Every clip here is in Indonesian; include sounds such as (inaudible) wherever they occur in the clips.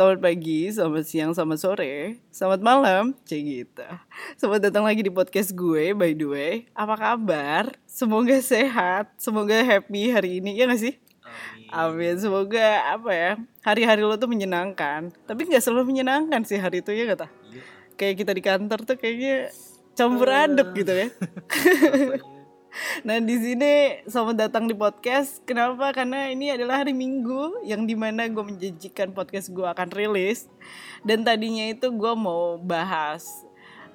Selamat pagi, selamat siang, selamat sore, selamat malam, cek gitu. Selamat datang lagi di podcast gue, by the way. Apa kabar? Semoga sehat, semoga happy hari ini, ya gak sih? Amin. Semoga apa ya hari-hari lo tuh menyenangkan. Tapi nggak selalu menyenangkan sih hari itu ya kata. Iya. Kayak kita di kantor tuh kayaknya campur aduk gitu ya. Nah di sini selamat datang di podcast. Kenapa? Karena ini adalah hari Minggu yang di mana gue menjanjikan podcast gue akan rilis. Dan tadinya itu gue mau bahas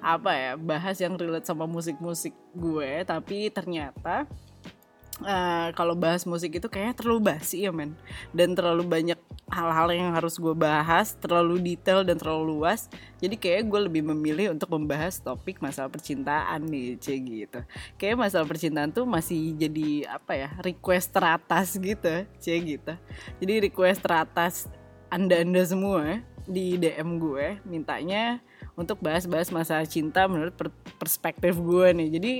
apa ya? Bahas yang relate sama musik-musik gue. Tapi ternyata eh, kalau bahas musik itu kayaknya terlalu basi ya men. Dan terlalu banyak hal-hal yang harus gue bahas, terlalu detail dan terlalu luas. Jadi kayak gue lebih memilih untuk membahas topik masalah percintaan nih, cie gitu. Kayak masalah percintaan tuh masih jadi apa ya, request teratas gitu, cie gitu. Jadi request teratas anda-anda semua di DM gue mintanya untuk bahas-bahas masalah cinta menurut per- perspektif gue nih. Jadi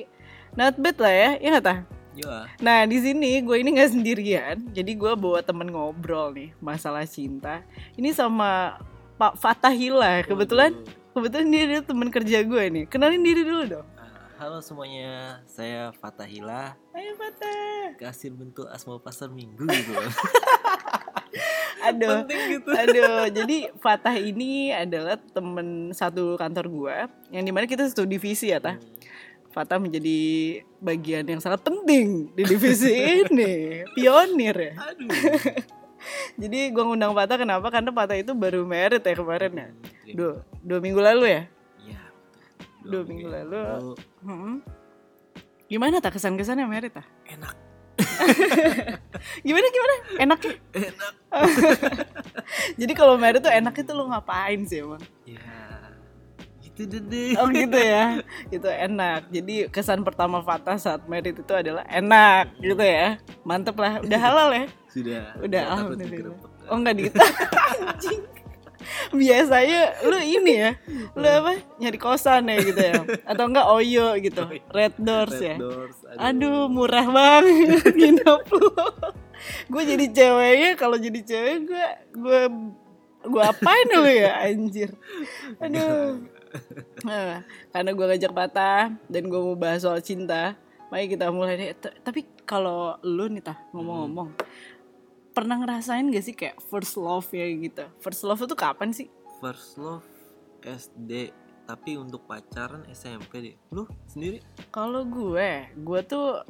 not bad lah ya, ya nggak Iya. Nah di sini gue ini nggak sendirian, jadi gue bawa temen ngobrol nih masalah cinta. Ini sama Pak Fatahila kebetulan kebetulan dia, dia teman kerja gue nih. Kenalin diri dulu dong. Ah, Halo semuanya, saya Fatahila. Ayo Fatah. Kasih bentuk asma pasar minggu gitu. (laughs) Aduh. Penting gitu. Aduh, jadi Fatah ini adalah temen satu kantor gue yang di mana kita satu divisi ya, Tah. Fatah menjadi bagian yang sangat penting di divisi (laughs) ini, pionir ya. Aduh. (laughs) Jadi gue ngundang Fatah kenapa? Karena Fatah itu baru merit ya kemarin ya. Terima- Dua, dua minggu lalu ya. Iya. betul. Dua minggu lalu. lalu Hmm. Gimana tak kesan-kesannya merit ah? enak. (laughs) Gimana gimana? Enaknya? Enak. Jadi kalau merit tuh enaknya tuh lu ngapain sih emang? Ya. (laughs) Oh gitu ya. itu enak. Jadi kesan pertama Fatah saat merit itu adalah enak gitu ya. Mantep lah. Udah halal ya? Sudah. Udah alhamdulillah. Oh enggak gitu. (laughs) Anjing. Biasanya lu ini ya, lu apa nyari kosan ya gitu ya, atau enggak oyo gitu, red doors Red ya. Doors. Aduh murah banget (laughs) nginep lu. gue jadi ceweknya kalau jadi cewek gue gue gue apain dulu ya anjir. Aduh. Nah, karena gue ngajak patah dan gue mau bahas soal cinta, mari kita mulai deh. T- Tapi kalau lu nih tah ngomong-ngomong, pernah ngerasain gak sih kayak first love ya gitu? First love itu kapan sih? First love SD tapi untuk pacaran SMP deh. Lu sendiri? Kalau gue, gue tuh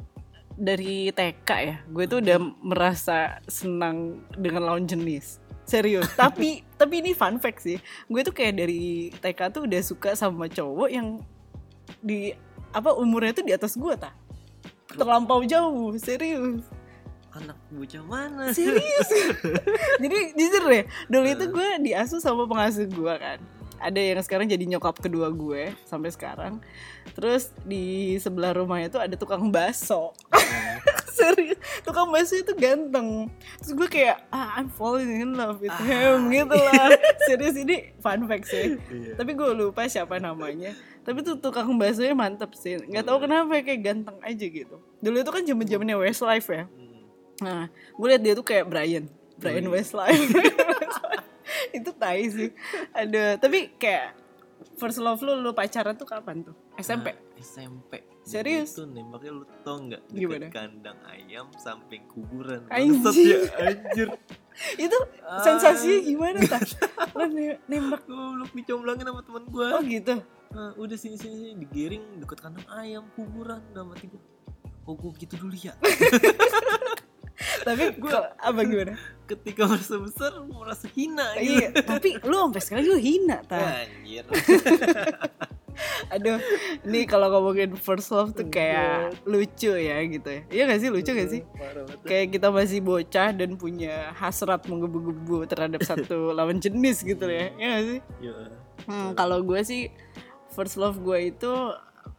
dari TK ya, gue tuh udah merasa senang dengan lawan jenis. Serius. tapi tapi ini fun fact sih. Gue tuh kayak dari TK tuh udah suka sama cowok yang di apa umurnya tuh di atas gue ta. Terlampau jauh, serius. Anak bocah mana? Serius. (laughs) Jadi jujur deh, dulu itu gue diasuh sama pengasuh gue kan. Ada yang sekarang jadi nyokap kedua gue sampai sekarang. Terus di sebelah rumahnya tuh ada tukang bakso. Serius, tukang bakso itu ganteng. Terus gue kayak, ah I'm falling in love with him gitu lah. (laughs) Serius ini fun fact sih. Iya. Tapi gue lupa siapa namanya. Tapi tuh tukang baksonya mantep sih. Nggak tahu kenapa kayak ganteng aja gitu. Dulu itu kan zaman zamannya Westlife ya. Hmm. Nah, gue liat dia tuh kayak Brian, Brian Iya. Westlife. (laughs) itu tai sih. Aduh, tapi kayak first love lu lu pacaran tuh kapan tuh? SMP. Nah, SMP. Serius? Itu nembaknya lu tau nggak? Gimana? Kandang ayam samping kuburan. Bangsat ya, anjir. (laughs) itu sensasinya gimana tak? Lu ne- nembak Goblok dicomblangin sama teman gua. oh gitu. Nah, udah sini sini sini digiring deket kandang ayam kuburan udah mati gua. Oh gua gitu dulu ya. (laughs) Tapi gue apa gimana? Ketika merasa besar merasa hina Iya, gitu. tapi lu sampai sekarang lu hina (laughs) tak? Anjir. (laughs) Aduh, ini kalau ngomongin first love tuh kayak lucu ya gitu ya. Iya gak sih lucu gak sih? Kayak kita masih bocah dan punya hasrat menggebu-gebu terhadap (laughs) satu lawan jenis gitu ya ya gak sih Ya. hmm, kalau gue sih first love gue itu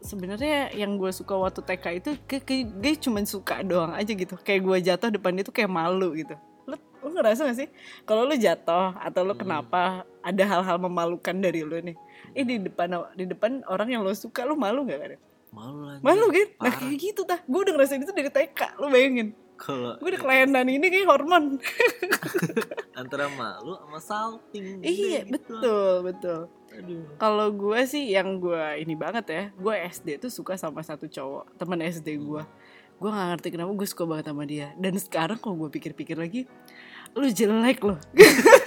sebenarnya yang gue suka waktu TK itu kayak, gue cuman suka doang aja gitu. Kayak gue jatuh depan dia tuh kayak malu gitu. Lu, lu ngerasa gak sih? Kalau lu jatuh atau lu kenapa ada hal-hal memalukan dari lu nih? Eh di depan di depan orang yang lo suka lu malu gak kan Malu lagi. malu kan? Nah kayak gitu tah. Gue udah ngerasain itu dari TK lu bayangin. Kalau gue udah kelainan ini kayak hormon. (laughs) Antara malu sama salting iya Udah gitu. betul betul kalau gue sih yang gue ini banget ya gue SD tuh suka sama satu cowok teman SD gue gue nggak ngerti kenapa gue suka banget sama dia. Dan sekarang kalau gue pikir-pikir lagi lu jelek loh. (laughs)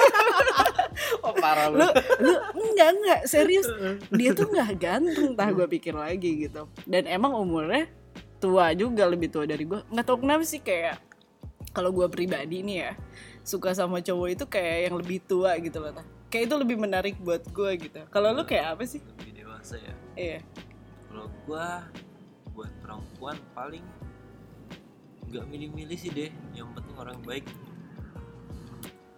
Oh parah lu. Lu enggak enggak serius. Dia tuh nggak ganteng tah gue pikir lagi gitu. Dan emang umurnya tua juga lebih tua dari gue nggak tahu kenapa sih kayak kalau gue pribadi nih ya suka sama cowok itu kayak yang lebih tua gitu loh tah kayak itu lebih menarik buat gue gitu. Kalau lu kayak apa sih? Lebih dewasa ya. Iya. Kalau gua buat perempuan paling nggak milih-milih sih deh. Yang penting orang baik.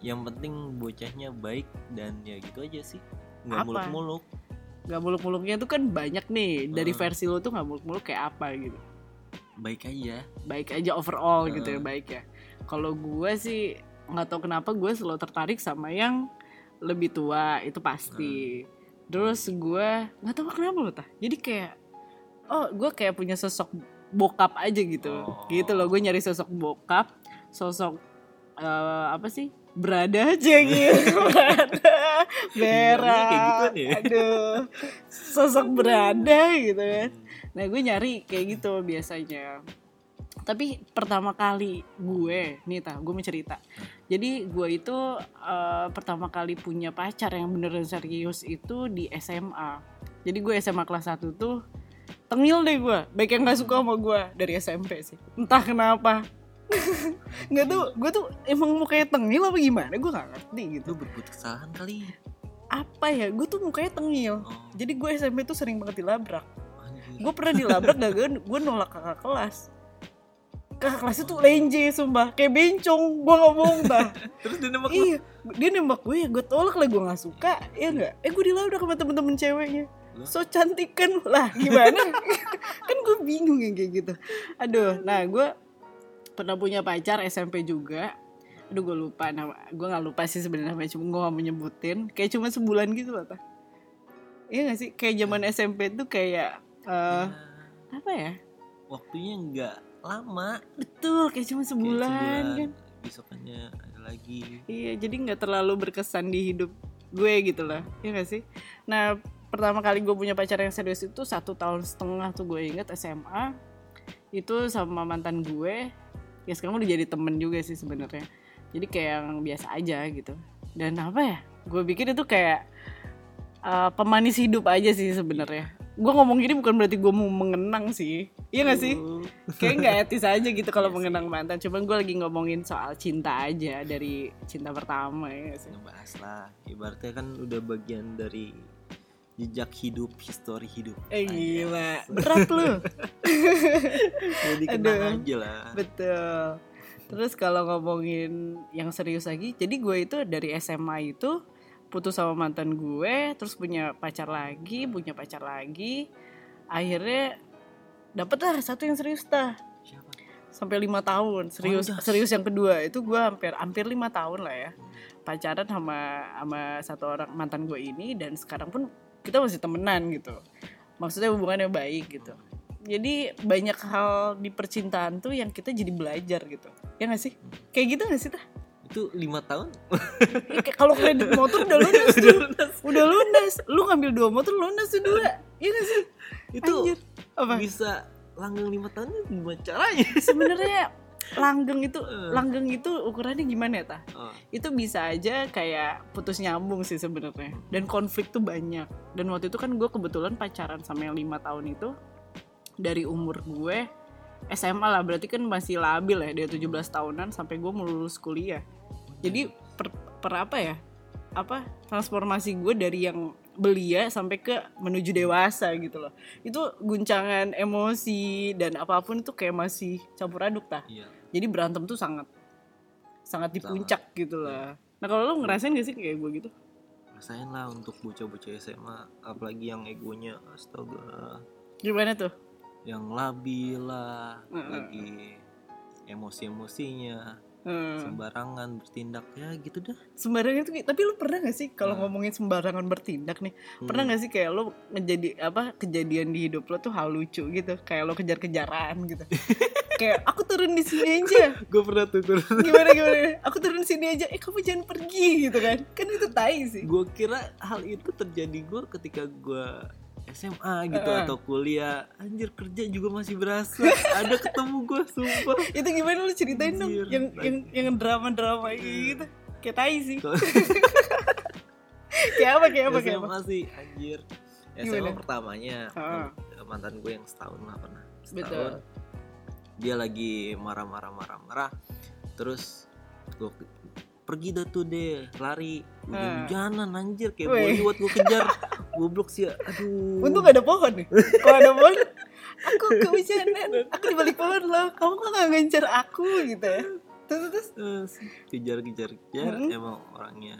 Yang penting bocahnya baik dan ya gitu aja sih. Nggak muluk-muluk. Nggak muluk-muluknya tuh kan banyak nih. Dari Hmm. versi lu tuh nggak muluk-muluk kayak apa gitu. Baik aja. Baik aja overall gitu ya Hmm. baik ya. Kalau gue sih nggak tahu kenapa gue selalu tertarik sama yang lebih tua itu pasti. Terus gue nggak tahu kenapa loh tah. Jadi kayak oh gue kayak punya sosok bokap aja gitu. Oh. gitu loh gue nyari sosok bokap sosok eh, apa sih berada aja (laughs) gitu. Berada berak. Gituan ya? aduh sosok berada gitu kan Nah gue nyari kayak gitu biasanya. Tapi pertama kali gue Nih tah gue mau cerita Jadi gue itu eh, pertama kali punya pacar yang beneran serius itu di SMA Jadi gue SMA kelas 1 tuh Tengil deh gue Baik yang gak suka sama gue Dari SMP sih. Entah kenapa. (laughs) Nggak tuh Gue tuh emang mukanya tengil apa gimana? Gue gak ngerti gitu. Lu berbuat kesalahan kali. Apa ya? Gue tuh mukanya tengil. Oh. Jadi gue SMP tuh sering banget dilabrak. Gue pernah dilabrak gak gue nolak kakak kelas kakak kelas itu lenje sumpah. Kayak bencong. Gue ngomong dah terus dia nembak iya. Dia nembak gue ya gue tolak lah gue nggak suka. Ya nggak? Eh gue dilabrak sama temen-temen ceweknya. So cantik kan lah. Gimana? (laughs) Kan gue bingung yang kayak gitu. Aduh nah gue pernah punya pacar SMP juga. Aduh gue lupa nama gue nggak lupa sih sebenarnya namanya. Cuma gue gak mau nyebutin. Kayak cuma sebulan gitu loh iya gak sih? Kayak zaman SMP tuh kayak Ya, apa ya? Waktunya nggak lama. Betul kayak cuma Kayak sebulan, kan? Besokannya ada lagi. Iya jadi nggak terlalu berkesan di hidup gue gitu lah. Ya gak sih? Nah pertama kali gue punya pacar yang serius itu satu tahun setengah tuh gue inget SMA itu sama mantan gue. Ya sekarang udah jadi temen juga sih sebenarnya. Jadi kayak yang biasa aja gitu. Dan apa ya? Gue pikir itu kayak uh, pemanis hidup aja sih sebenarnya gue ngomong gini bukan berarti gue mau mengenang sih. Iya gak sih? Kayak nggak etis (laughs) aja gitu kalau Iya mengenang mantan. Cuman gue lagi ngomongin soal cinta aja dari cinta pertama ya sih? Ngebahas lah. Ibaratnya kan udah bagian dari jejak hidup histori hidup. Eh gila. (laughs) Berat lu. Jadi (laughs) kenang Aduh. aja lah. Betul. Terus kalau ngomongin yang serius lagi jadi gue itu dari SMA itu putus sama mantan gue terus punya pacar lagi punya pacar lagi akhirnya dapet lah satu yang serius dah. Siapa? Sampai lima tahun serius Anjas. serius yang kedua. Itu gue hampir hampir lima tahun lah ya. Pacaran sama sama satu orang mantan gue ini dan sekarang pun kita masih temenan gitu. Maksudnya hubungannya baik gitu. Jadi banyak hal di percintaan tuh yang kita jadi belajar gitu. Ya gak sih? Kayak gitu gak sih tah itu lima tahun. Ya, kayak kalau kredit motor udah lunas tuh. udah lunas. Lu ngambil dua motor lunas tuh dua. Iya gak sih? Itu Anjir. apa? bisa langgeng lima tahun gimana caranya? Sebenarnya langgeng itu Eh. langgeng itu ukurannya gimana ya tah oh, itu bisa aja kayak putus nyambung sih sebenarnya. Dan konflik tuh banyak. Dan waktu itu kan gue kebetulan pacaran sama yang lima tahun itu. Dari umur gue SMA lah. Berarti kan masih labil ya dia 17 tahunan sampai gue mau lulus kuliah jadi per, per apa ya? Apa? Transformasi gue dari yang belia sampai ke menuju dewasa gitu loh. Itu guncangan emosi dan apa pun itu kayak masih campur aduk tah. Iya. Jadi berantem tuh sangat sangat di puncak gitu lah. Nah kalau lo ngerasain gak sih kayak gue gitu? Rasain lah untuk bocah-bocah SMA apalagi yang egonya astaga. Gimana tuh? Yang labil lah Heeh. lagi emosi-emosinya Hmm. sembarangan bertindak. Ya gitu dah. Sembarangan itu tapi lu pernah gak sih kalau Hmm. ngomongin sembarangan bertindak nih? Pernah Hmm. gak sih kayak lu menjadi apa kejadian di hidup lo tuh hal lucu gitu? Kayak lo kejar-kejaran gitu. (laughs) Kayak aku turun di sini aja. gue pernah tuh turun gimana gimana? Aku turun di sini aja. Eh kamu jangan pergi gitu kan? Kan itu tai sih. Gue kira hal itu terjadi gue ketika gue SMA gitu Heeh. atau kuliah. Anjir kerja juga masih berasa. (laughs) Ada ketemu gue sumpah. Itu gimana lu ceritain dong? Anjir. yang yang yang drama-drama gitu. Kayak tai sih. (laughs) Kayak apa kayak apa kayak apa? Sih anjir. SMA Gimana? pertamanya Heeh. mantan gue yang setahun lah pernah. Betul. setahun. Dia lagi marah-marah marah-marah terus gue pergi dah tuh deh lari hujan-hujanan anjir kayak Weh. buat gue kejar goblok sih aduh Untung gak ada pohon nih. Kalau ada pohon, aku kehujanan. Aku di balik pohon loh. Kamu kok gak ngejar aku gitu ya? Terus terus. Terus kejar-kejar kejar Mm-mm. emang orangnya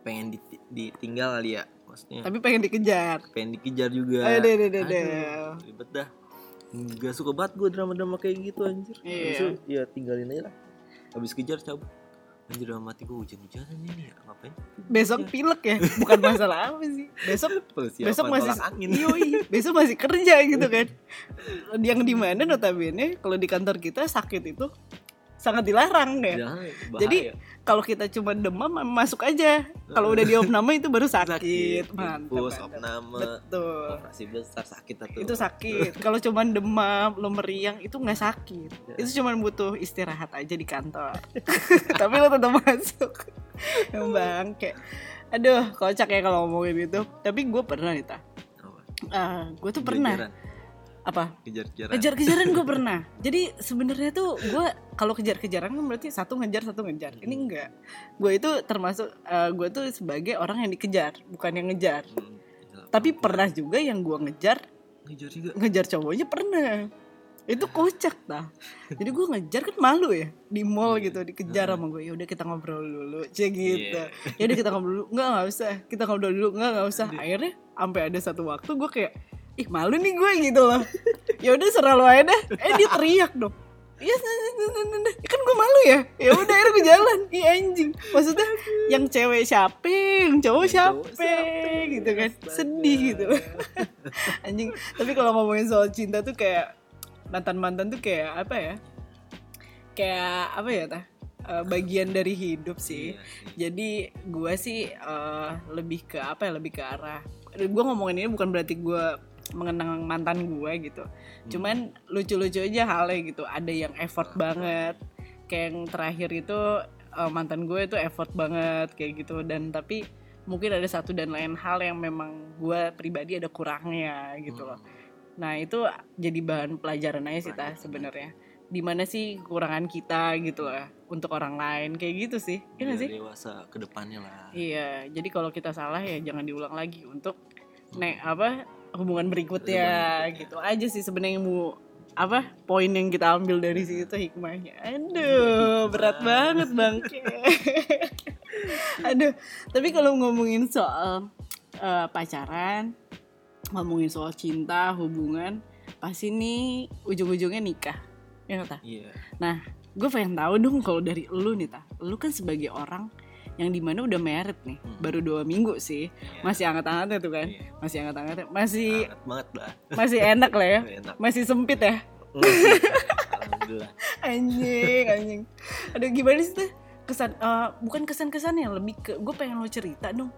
pengen dit- ditinggal kali ya maksudnya Tapi pengen dikejar. pengen dikejar juga Aduh, aduh, aduh, aduh. Aduh, ribet dah Gak suka banget gue drama-drama kayak gitu anjir Iya. Itu ya tinggalin aja lah Habis kejar cabut Anjir dalam hati gue hujan-hujanan ini ya Ngapain Besok pilek ya. Bukan masalah apa sih. Besok Persiapan besok masih angin Yoi, besok masih kerja gitu kan. Yang di mana notabene kalau di kantor kita sakit itu sangat dilarang ya. Bahaya. Jadi, Kalau kita cuma demam masuk aja. Kalau udah di opname itu baru sakit. Mantap. Infus, mantap. opname Betul. Operasi besar sakit atau itu sakit (laughs) kalau cuman demam lo meriang itu nggak sakit Ya. itu cuman butuh istirahat aja di kantor (laughs) tapi lo tetap masuk yang bangke aduh kocak ya kalau ngomongin itu tapi gue pernah nih ta Apa? gue tuh pernah Kejar-kejaran. Apa? Kejar-kejaran. Kejar-kejaran gue (laughs) pernah. Jadi sebenarnya tuh gue kalau kejar-kejaran kan berarti satu ngejar satu ngejar. Ini enggak. Gue itu termasuk gue tuh sebagai orang yang dikejar bukan yang ngejar. Hmm, gila. tapi pernah juga yang gue ngejar Ngejar juga? ngejar cowoknya pernah. Itu kocak dah (laughs) jadi gue ngejar kan malu ya di mall Iya. gitu dikejar sama gue ya udah kita ngobrol dulu cek gitu Iya. ya udah kita ngobrol dulu. Nggak nggak usah. Kita ngobrol dulu. Nggak nggak usah. Akhirnya sampai ada satu waktu gue kayak ih malu nih gue gitu loh ya udah serah lo aja dah eh dia teriak dong Iya, kan gue malu ya. Ya udah, akhirnya gue jalan. Iya anjing. Maksudnya yang cewek siapa, yang cowok siapa, gitu kan. Sedih gitu. (laughs) anjing. Tapi kalau ngomongin soal cinta tuh kayak mantan mantan tuh kayak apa ya? Kayak apa ya tah? Eh, bagian dari hidup sih. Iya. Jadi gue sih eh, lebih ke apa ya? Lebih ke arah. Gue ngomongin ini bukan berarti gue mengenang mantan gue gitu. Cuman lucu-lucu aja halnya gitu. Ada yang effort banget. Kayak yang terakhir itu eh, mantan gue itu effort banget kayak gitu. Dan tapi mungkin ada satu dan lain hal yang memang gue pribadi ada kurangnya gitu loh. Nah itu jadi bahan pelajaran aja sih ta sebenarnya. Di mana sih kekurangan kita gitu lah untuk orang lain kayak gitu sih. Biar sih? dewasa ke depannya lah Iya, jadi kalau kita salah ya jangan diulang lagi untuk nek apa hubungan berikutnya Hubungan gitu aja sih sebenarnya mau apa poin yang kita ambil dari situ hikmahnya. Aduh, berat banget bangke. (laughs) (laughs) Aduh, tapi kalau ngomongin soal eh, pacaran, ngomongin soal cinta, hubungan, pasti nih ujung-ujungnya nikah. Ya nggak? Iya Nah, gue pengen tahu dong kalau dari lu nih, ta. Lu kan sebagai orang yang di mana udah married nih, Hmm. baru dua minggu sih, Iya. masih anget-angetnya tuh kan, Iya. masih anget-angetnya, masih banget lah masih enak lah ya, (laughs) Enak. Masih sempit ya, Alhamdulillah. Anjing, anjing. Aduh gimana sih tuh? Kesan, eh, bukan kesan-kesannya, lebih ke gue pengen lo cerita dong,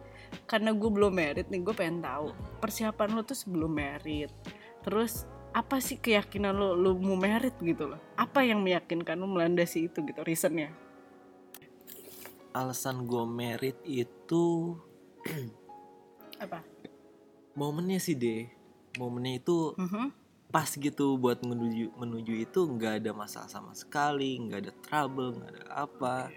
karena gue belum married nih, gue pengen tahu. Persiapan lo tuh sebelum married, terus apa sih keyakinan lo, lo mau married gitu loh, apa yang meyakinkan lo melandasi itu gitu, reasonnya? Alasan gue merit itu Apa? Momennya sih deh Momennya itu Mhm. pas gitu buat menuju menuju itu nggak ada masalah sama sekali nggak ada trouble nggak ada apa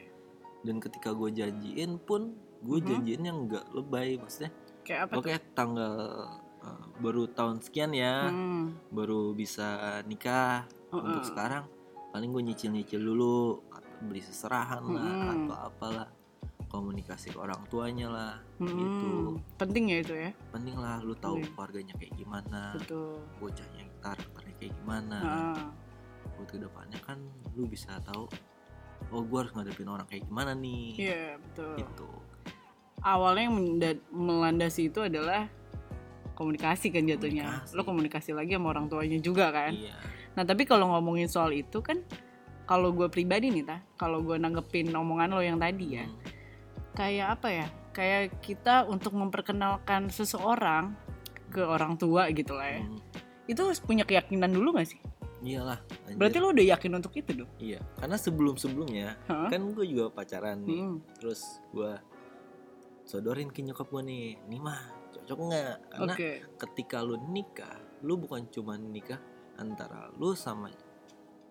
dan ketika gue janjiin pun gue Mhm. janjiinnya nggak lebay maksudnya Kayak apa? oke tanggal uh, baru tahun sekian ya Hmm. baru bisa nikah untuk uh. sekarang paling gue nyicil nyicil dulu beli seserahan lah Mm-mm. atau apalah komunikasi ke orang tuanya lah Hmm, gitu Penting ya itu ya. penting lah lu tahu Iya. keluarganya kayak gimana Betul. bocahnya karakternya kayak gimana Heeh. buat ke depannya kan lu bisa tahu oh gue harus ngadepin orang kayak gimana nih Iya, betul. gitu Awalnya yang melandasi itu adalah komunikasi kan jatuhnya. Komunikasi. Lo komunikasi lagi sama orang tuanya juga kan. iya Nah, tapi kalau ngomongin soal itu kan kalau gue pribadi nih, ta, kalau gue nanggepin omongan lo yang tadi ya, Hmm. kayak apa ya? Kayak kita untuk memperkenalkan seseorang ke orang tua gitu lah ya. Hmm. Itu harus punya keyakinan dulu gak sih? iyalah anjir. Berarti lo udah yakin untuk itu dong? iya karena sebelum sebelumnya Hah? kan gue juga pacaran nih Hmm. terus gue sodorin ke nyokap gue nih nih mah cocok nggak karena Oke. ketika lu nikah lu bukan cuma nikah antara lu sama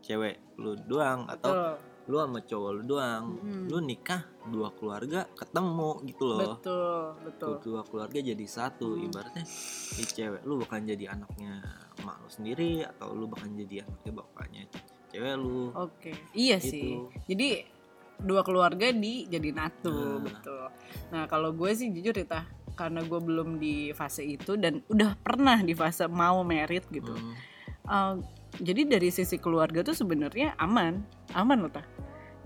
cewek lu doang atau Betul. lu sama cowok lu doang Mm. lu nikah dua keluarga ketemu gitu loh Betul, betul. dua keluarga jadi satu Hmm. ibaratnya si cewek lu bukan jadi anaknya emak lu sendiri atau lu bukan jadi anaknya bapaknya cewek lu Oke. Iya Gitu. sih. Jadi dua keluarga di jadi natu, Nah. betul. Nah, kalau gue sih jujur ya, Tah, karena gue belum di fase itu dan udah pernah di fase mau merit gitu. Hmm. Uh, jadi dari sisi keluarga tuh sebenarnya aman, aman loh tah.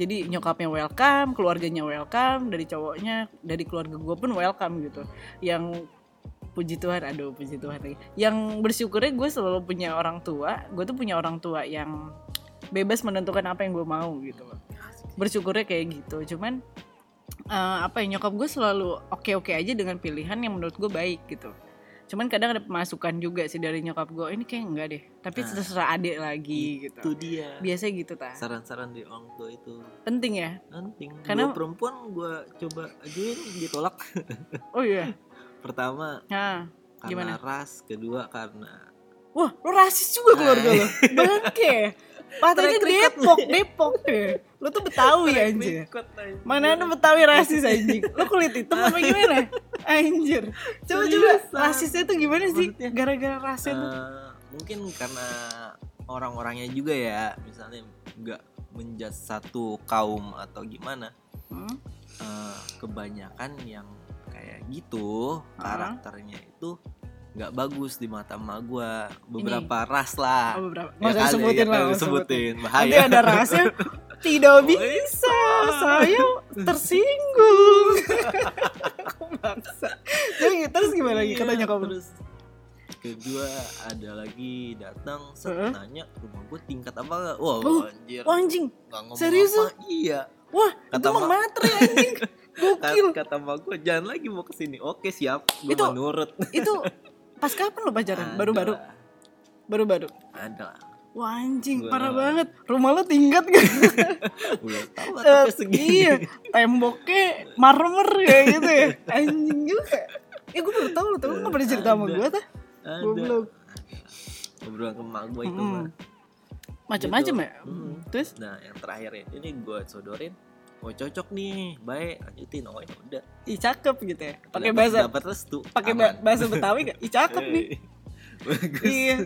Jadi nyokapnya welcome, keluarganya welcome, dari cowoknya, dari keluarga gue pun welcome gitu. Yang puji Tuhan, aduh puji Tuhan lagi. Yang bersyukurnya gue selalu punya orang tua, gue tuh punya orang tua yang bebas menentukan apa yang gue mau gitu loh. Bersyukurnya kayak gitu. Cuman uh, apa ya nyokap gue selalu oke-oke aja dengan pilihan yang menurut gue baik gitu. Cuman kadang ada pemasukan juga sih dari nyokap gue. Ini kayak enggak deh. Tapi Nah, terserah adik lagi gitu. itu dia Biasanya gitu ta. saran-saran dari orang tua itu Penting ya. penting Karena- Dua perempuan gue coba ajuin ditolak (laughs) Oh iya. (laughs) pertama Nah, karena Gimana? ras kedua karena wah lo rasis juga keluarga lo. (laughs) Bangke. Patahnya Depok, Depok deh. Lo tuh Betawi anjir. Mana ada Betawi rasis anjing? Lo kulit hitam apa gimana? Anjir. Coba coba rasisnya tuh gimana sih? Gara-gara rasnya tuh. Eh, mungkin karena orang-orangnya juga ya misalnya nggak menjat satu kaum atau gimana Hmm? eh, kebanyakan yang kayak gitu Ah. karakternya itu nggak bagus di mata emak gua. Beberapa ras lah. Oh, beberapa. Ya kali, sebutin ya lah. sebutin Nanti bahaya. Ada rahasia (laughs) tidak bisa. Saya tersinggung. Jadi terus gimana lagi? Iya, kata nyokap lu? terus. Kedua ada lagi datang set nanya rumah gue tingkat apa nggak? Wah Oh, anjir. Wah anjing. serius apa? Iya. Wah, Kata itu mah matre anjing. (laughs) Gokil. kata, kata gue jangan lagi mau ke sini oke siap. Gue menurut Itu (laughs) pas kapan lo pacaran? Baru-baru. Baru-baru. ada Wah anjing, Gua- parah banget. Rumah lo tingkat gak? (laughs) udah tahu Eh, atapnya segini iya, temboknya marmer kayak gitu ya. (laughs) Anjing juga. Eh gue baru tahu lo, tapi lo gak pernah cerita sama gue tuh. ada Goblok. obrolan ke emak gue itu Mm. mah Macem-macem Gitu. ya. Mm. Terus? nah yang terakhir ya ini gue sodorin oh cocok nih baik lanjutin oh ya udah Ih cakep gitu ya. Pakai bahasa dapat restu pakai ba- bahasa Betawi gak? Ih cakep nih. Bagus Iya.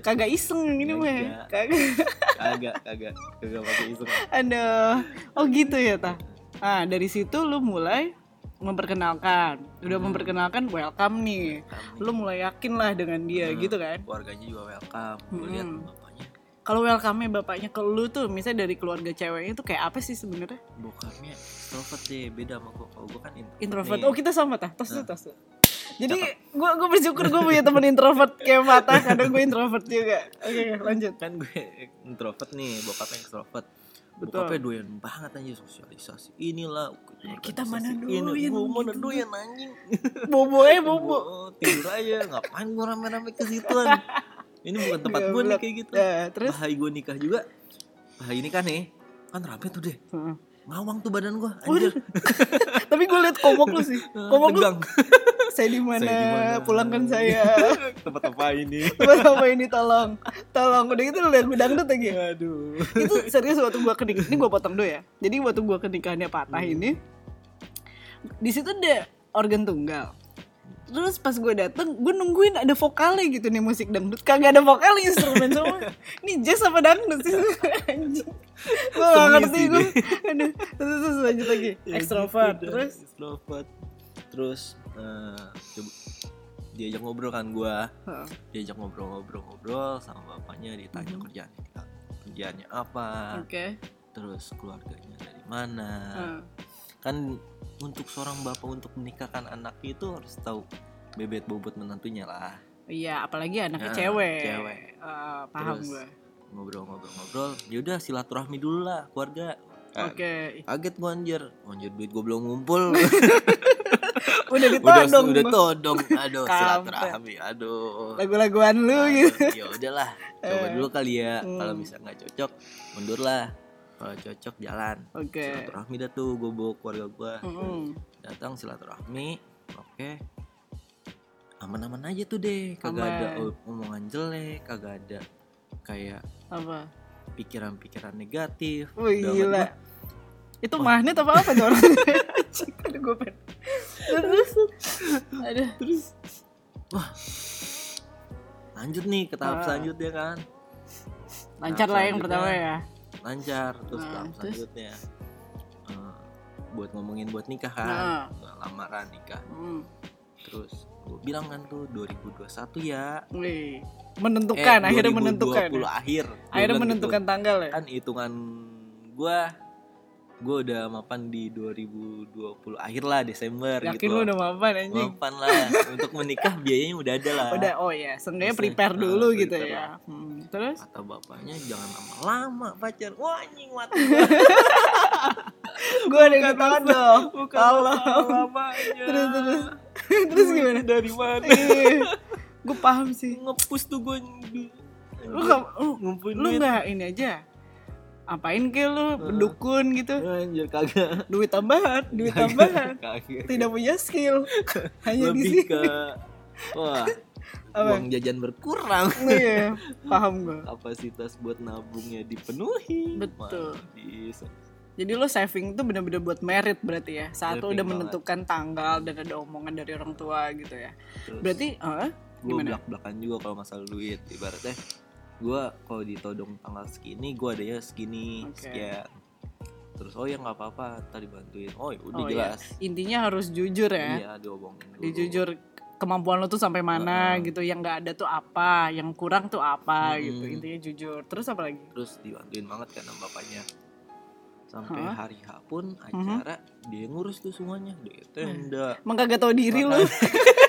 Kagak iseng ini mah. ya. Kagak. Kagak. kagak kagak pakai iseng Aduh. Oh gitu ya, Tah. Ah, dari situ lu mulai memperkenalkan. Udah Hmm. memperkenalkan welcome nih. Kami, Lu mulai yakin lah dengan dia Hmm. gitu kan. keluarganya juga welcome Hmm. lihat Kalau welcome-nya bapaknya ke lu tuh misalnya dari keluarga ceweknya itu kayak apa sih sebenarnya? bokapnya extrovert deh beda sama gue kalau gue kan introvert, Introvert. nih. Oh, kita sama tah. Tos tuh, tos tuh. Jadi gue gue bersyukur gue punya temen introvert kayak Fatah (laughs) karena gue introvert juga. Oke, lanjut. kan gue introvert nih bokapnya extrovert Betul. bokapnya doyan banget aja sosialisasi inilah kita mana doyan Gua mana gitu. doyan anjing Bobo eh bobo. Oh, tidur aja ngapain gue rame-rame ke situan (laughs) ini bukan tempat gue nih kayak gitu Nah, terus bahaya gue nikah juga bahaya nikah nih kan rame tuh deh Heeh. ngawang tuh badan gue anjir (laughs) Tapi gue liat komok lu sih. Komok lu (laughs) saya di mana? Pulangkan saya. (laughs) tempat apa ini Tempat apa ini tolong. Tolong udah gitu lu liat gue dangdut lagi. aduh Itu serius waktu gua kenik ini gua potong dulu ya. Jadi waktu gua kenikahannya patah Hmm. ini di situ ada organ tunggal. Terus pas gue dateng, gue nungguin ada vokalnya gitu nih musik dangdut. Kagak ada vokal instrumen semua. (laughs) Ini jazz apa dangdut sih? Gue gak ngerti gue. (laughs) Aduh, terus, terus lanjut lagi. Ya Extrovert. gitu Terus extrovert terus eh, diajak ngobrol kan gue diajak ngobrol-ngobrol-ngobrol sama bapaknya ditanya Mhm. kerjaan kerjaannya apa Oke. terus keluarganya dari mana Hmm. Kan untuk seorang bapak untuk menikahkan anaknya itu harus tahu bebet bobot menantunya lah Iya, apalagi anaknya Nah, cewek. cewek. Eh, paham Terus, gue. ngobrol-ngobrol-ngobrol yaudah silaturahmi dulu lah keluarga Kan, Oke. kaget gue anjir anjir duit gue belum ngumpul (laughs) Udah udah ditodong. udah Bang. todong aduh silaturahmi aduh Lagu-laguan lu gitu. ya udahlah coba Eh. dulu kali ya Hmm. kalau bisa nggak cocok mundur lah kalau cocok jalan Oke. silaturahmi dah tuh gue bawa keluarga gue Mm-mm. datang silaturahmi oke aman-aman aja tuh deh kagak Aman. ada omongan jelek kagak ada kayak Apa? pikiran-pikiran negatif Wih gila. Itu magnet apa apa tuh? (laughs) Aduh gue. Terus. Aduh. terus wah lanjut nih ke tahap Ah. selanjutnya kan Lancar lah yang pertama ya. Lancar terus Nah, tahap terus? selanjutnya eh, buat ngomongin buat nikah kan Nah. lamaran nikah Hmm. terus gue bilang kan tuh 2021 ya Wih. Menentukan, Eh, akhirnya 2020 menentukan. ya? akhir Akhirnya menentukan gitu. tanggal ya. kan hitungan gue gue udah mapan di 2020 akhir lah Desember Yakin gitu lu udah mapan anjing? mapan lah untuk menikah biayanya udah ada lah Udah, oh ya, seenggaknya prepare dulu gitu prepare ya. Hmm. Terus? kata bapaknya jangan lama-lama pacar wah anjing mati (laughs) Gue ada yang dong. bukan lamanya Terus, terus. (laughs) Terus gimana? dari mana gue paham sih. ngepus tuh gue Lu lu, ngumpulin lu gak ini aja. Apain ke lu berdukun gitu? anjir kagak Duit tambahan, duit tambahan. kagak Tidak punya skill. (laughs) Hanya di lebih sini. ke wah Apa? uang jajan berkurang Iya, paham gue. (laughs) kapasitas buat nabungnya dipenuhi Betul. Mana bisa Jadi lo saving tuh bener-bener buat merit berarti ya. Satu Saving udah banget. menentukan tanggal dan ada omongan dari orang tua gitu ya. Terus Berarti, eh, gue gimana? belak belakan juga kalau masalah duit ibaratnya gue kalau ditodong tanggal segini gue ada ya segini Oke. sekian terus oh ya nggak apa-apa tadi bantuin oh ya udah Oh, iya. jelas intinya harus jujur ya. iya diomongin dulu Dijujur kemampuan lo tuh sampai mana Heeh. gitu. Yang nggak ada tuh apa, yang kurang tuh apa Hmm. gitu. Intinya jujur. Terus apa lagi? terus dibantuin banget kan sama bapaknya sampai Hah? hari H pun Mhm. acara dia ngurus tuh semuanya dia tenda Emang kagak tau diri lu. (laughs)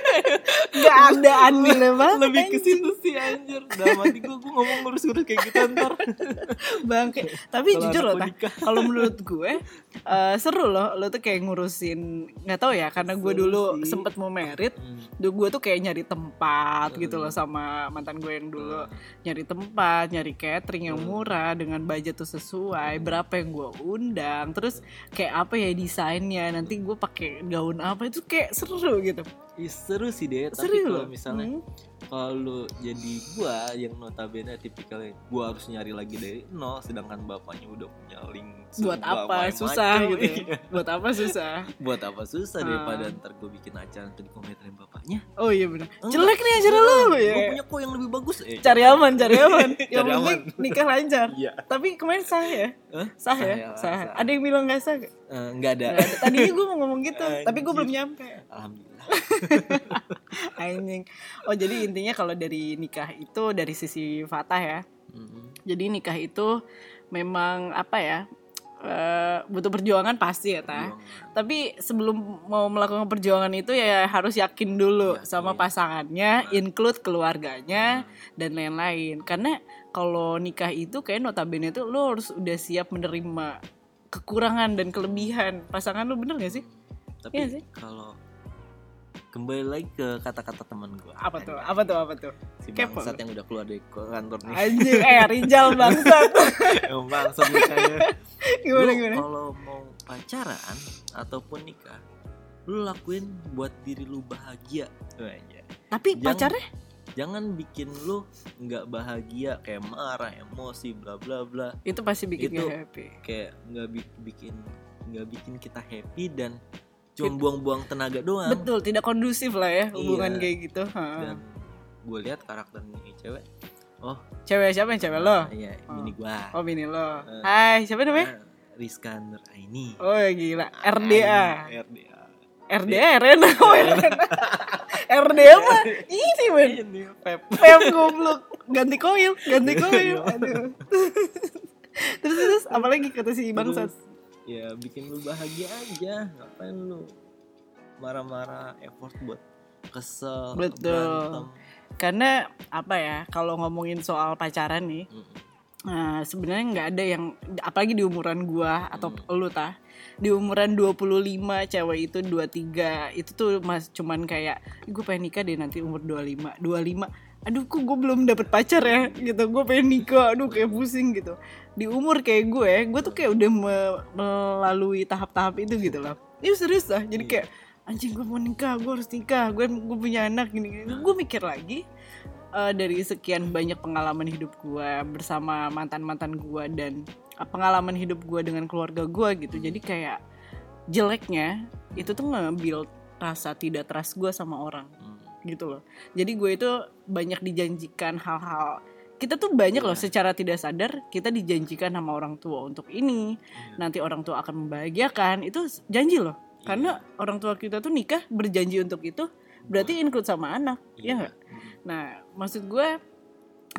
Gak ada andilnya banget. lebih ke situ sih anjir dalam hati gue gue ngomong ngurus-ngurus kayak gitu ntar bangke tapi Kalau jujur loh nikah. kalau menurut gue eh, seru loh lo tuh kayak ngurusin nggak tahu ya karena gue dulu sih. sempet mau merit Hmm. gue tuh kayak nyari tempat gitu Hmm. loh sama mantan gue yang dulu Hmm. nyari tempat nyari catering yang Hmm. murah dengan budget tuh sesuai berapa yang gue undang terus kayak apa ya desainnya nanti gue pakai gaun apa itu kayak seru gitu Ih, seru sih deh tapi seru kalau loh misalnya Hmm. kalau jadi gua yang notabene tipikalnya gua harus nyari lagi dari nol sedangkan bapaknya udah punya link buat apa macam. susah gitu ya. Iya. buat apa susah buat apa susah Ah. daripada ntar gue bikin acara nanti dikomentarin bapaknya oh iya benar Enggak. jelek nih acara lu ya gue punya kok yang lebih bagus eh cari aman, cari aman. (laughs) Yang Cari penting nikah lancar. iya Tapi kemarin sah ya? Hah? Sah Sah ya? Sah. sah. Ada yang bilang gak sah? gak? Eh, ada. Tadinya gue mau ngomong gitu, tapi gue Anjir. belum nyampe. alhamdulillah (laughs) Anjing. Oh jadi intinya kalau dari nikah itu dari sisi Fatah ya. Mm-mm. Jadi nikah itu memang apa ya? eh, butuh perjuangan pasti ya tah. Perjuangan. Tapi sebelum mau melakukan perjuangan itu ya harus yakin dulu Yakin. sama pasangannya, include keluarganya dan lain-lain. Karena kalau nikah itu kayak notabene itu lo harus udah siap menerima kekurangan dan kelebihan pasangan lo bener gak sih? tapi sih. kalau kembali lagi ke kata-kata teman gue Apa tuh? Apa tuh? Apa tuh? si Kepo. bangsat yang udah keluar dari kantor nih Anjing, eh Rijal (laughs) bangsat. Emang bangsat nikahnya gimana lu gimana? kalau mau pacaran ataupun nikah lu lakuin buat diri lu bahagia iya. Tapi Jangan- pacarnya jangan bikin lu nggak bahagia kayak marah emosi bla bla bla itu pasti bikin Itu- gak happy. kayak nggak bi- bikin nggak bikin kita happy dan cuma buang-buang tenaga doang Betul, tidak kondusif lah ya hubungan Iya. kayak gitu. Ha. dan gue lihat karakter nih cewek oh Cewek siapa yang cewek lo? iya Oh. ini gua Oh bini lo. Eh. Hai, siapa namanya? Ah, Rizka Nur Aini Oh gila, RDA. Aini, RDA RDA Rena. RDA mah ini men. ini Pep Pem goblok, ganti koil, ganti (laughs) koil. Aduh. (laughs) terus terus apalagi kata si bangsat ya bikin lu bahagia aja ngapain lu marah-marah effort buat kesel Betul. berantem karena apa ya kalau ngomongin soal pacaran nih Mm-mm. Nah, sebenarnya nggak ada yang apalagi di umuran gua atau Hmm. lu tah. Di umuran 25 cewek itu 23 itu tuh mas cuman kayak gue pengen nikah deh nanti umur 25. 25. Aduh kok gue belum dapet pacar ya gitu. Gue pengen nikah. Aduh kayak pusing gitu. Di umur kayak gue, gue tuh kayak udah me- melalui tahap-tahap itu gitu loh. Ini serius lah. Jadi kayak anjing gue mau nikah, gue harus nikah, gue gue punya anak gini, gini. Gue mikir lagi, eh, dari sekian banyak pengalaman hidup gue bersama mantan mantan gue dan eh, pengalaman hidup gue dengan keluarga gue gitu jadi kayak jeleknya itu tuh ngambil rasa tidak trust gue sama orang Hmm. Gitu loh jadi gue itu banyak dijanjikan hal-hal kita tuh banyak loh Iya. secara tidak sadar kita dijanjikan sama orang tua untuk ini Iya. nanti orang tua akan membahagiakan itu janji loh karena orang tua kita tuh nikah berjanji untuk itu berarti include sama anak ya nggak Nah, maksud gue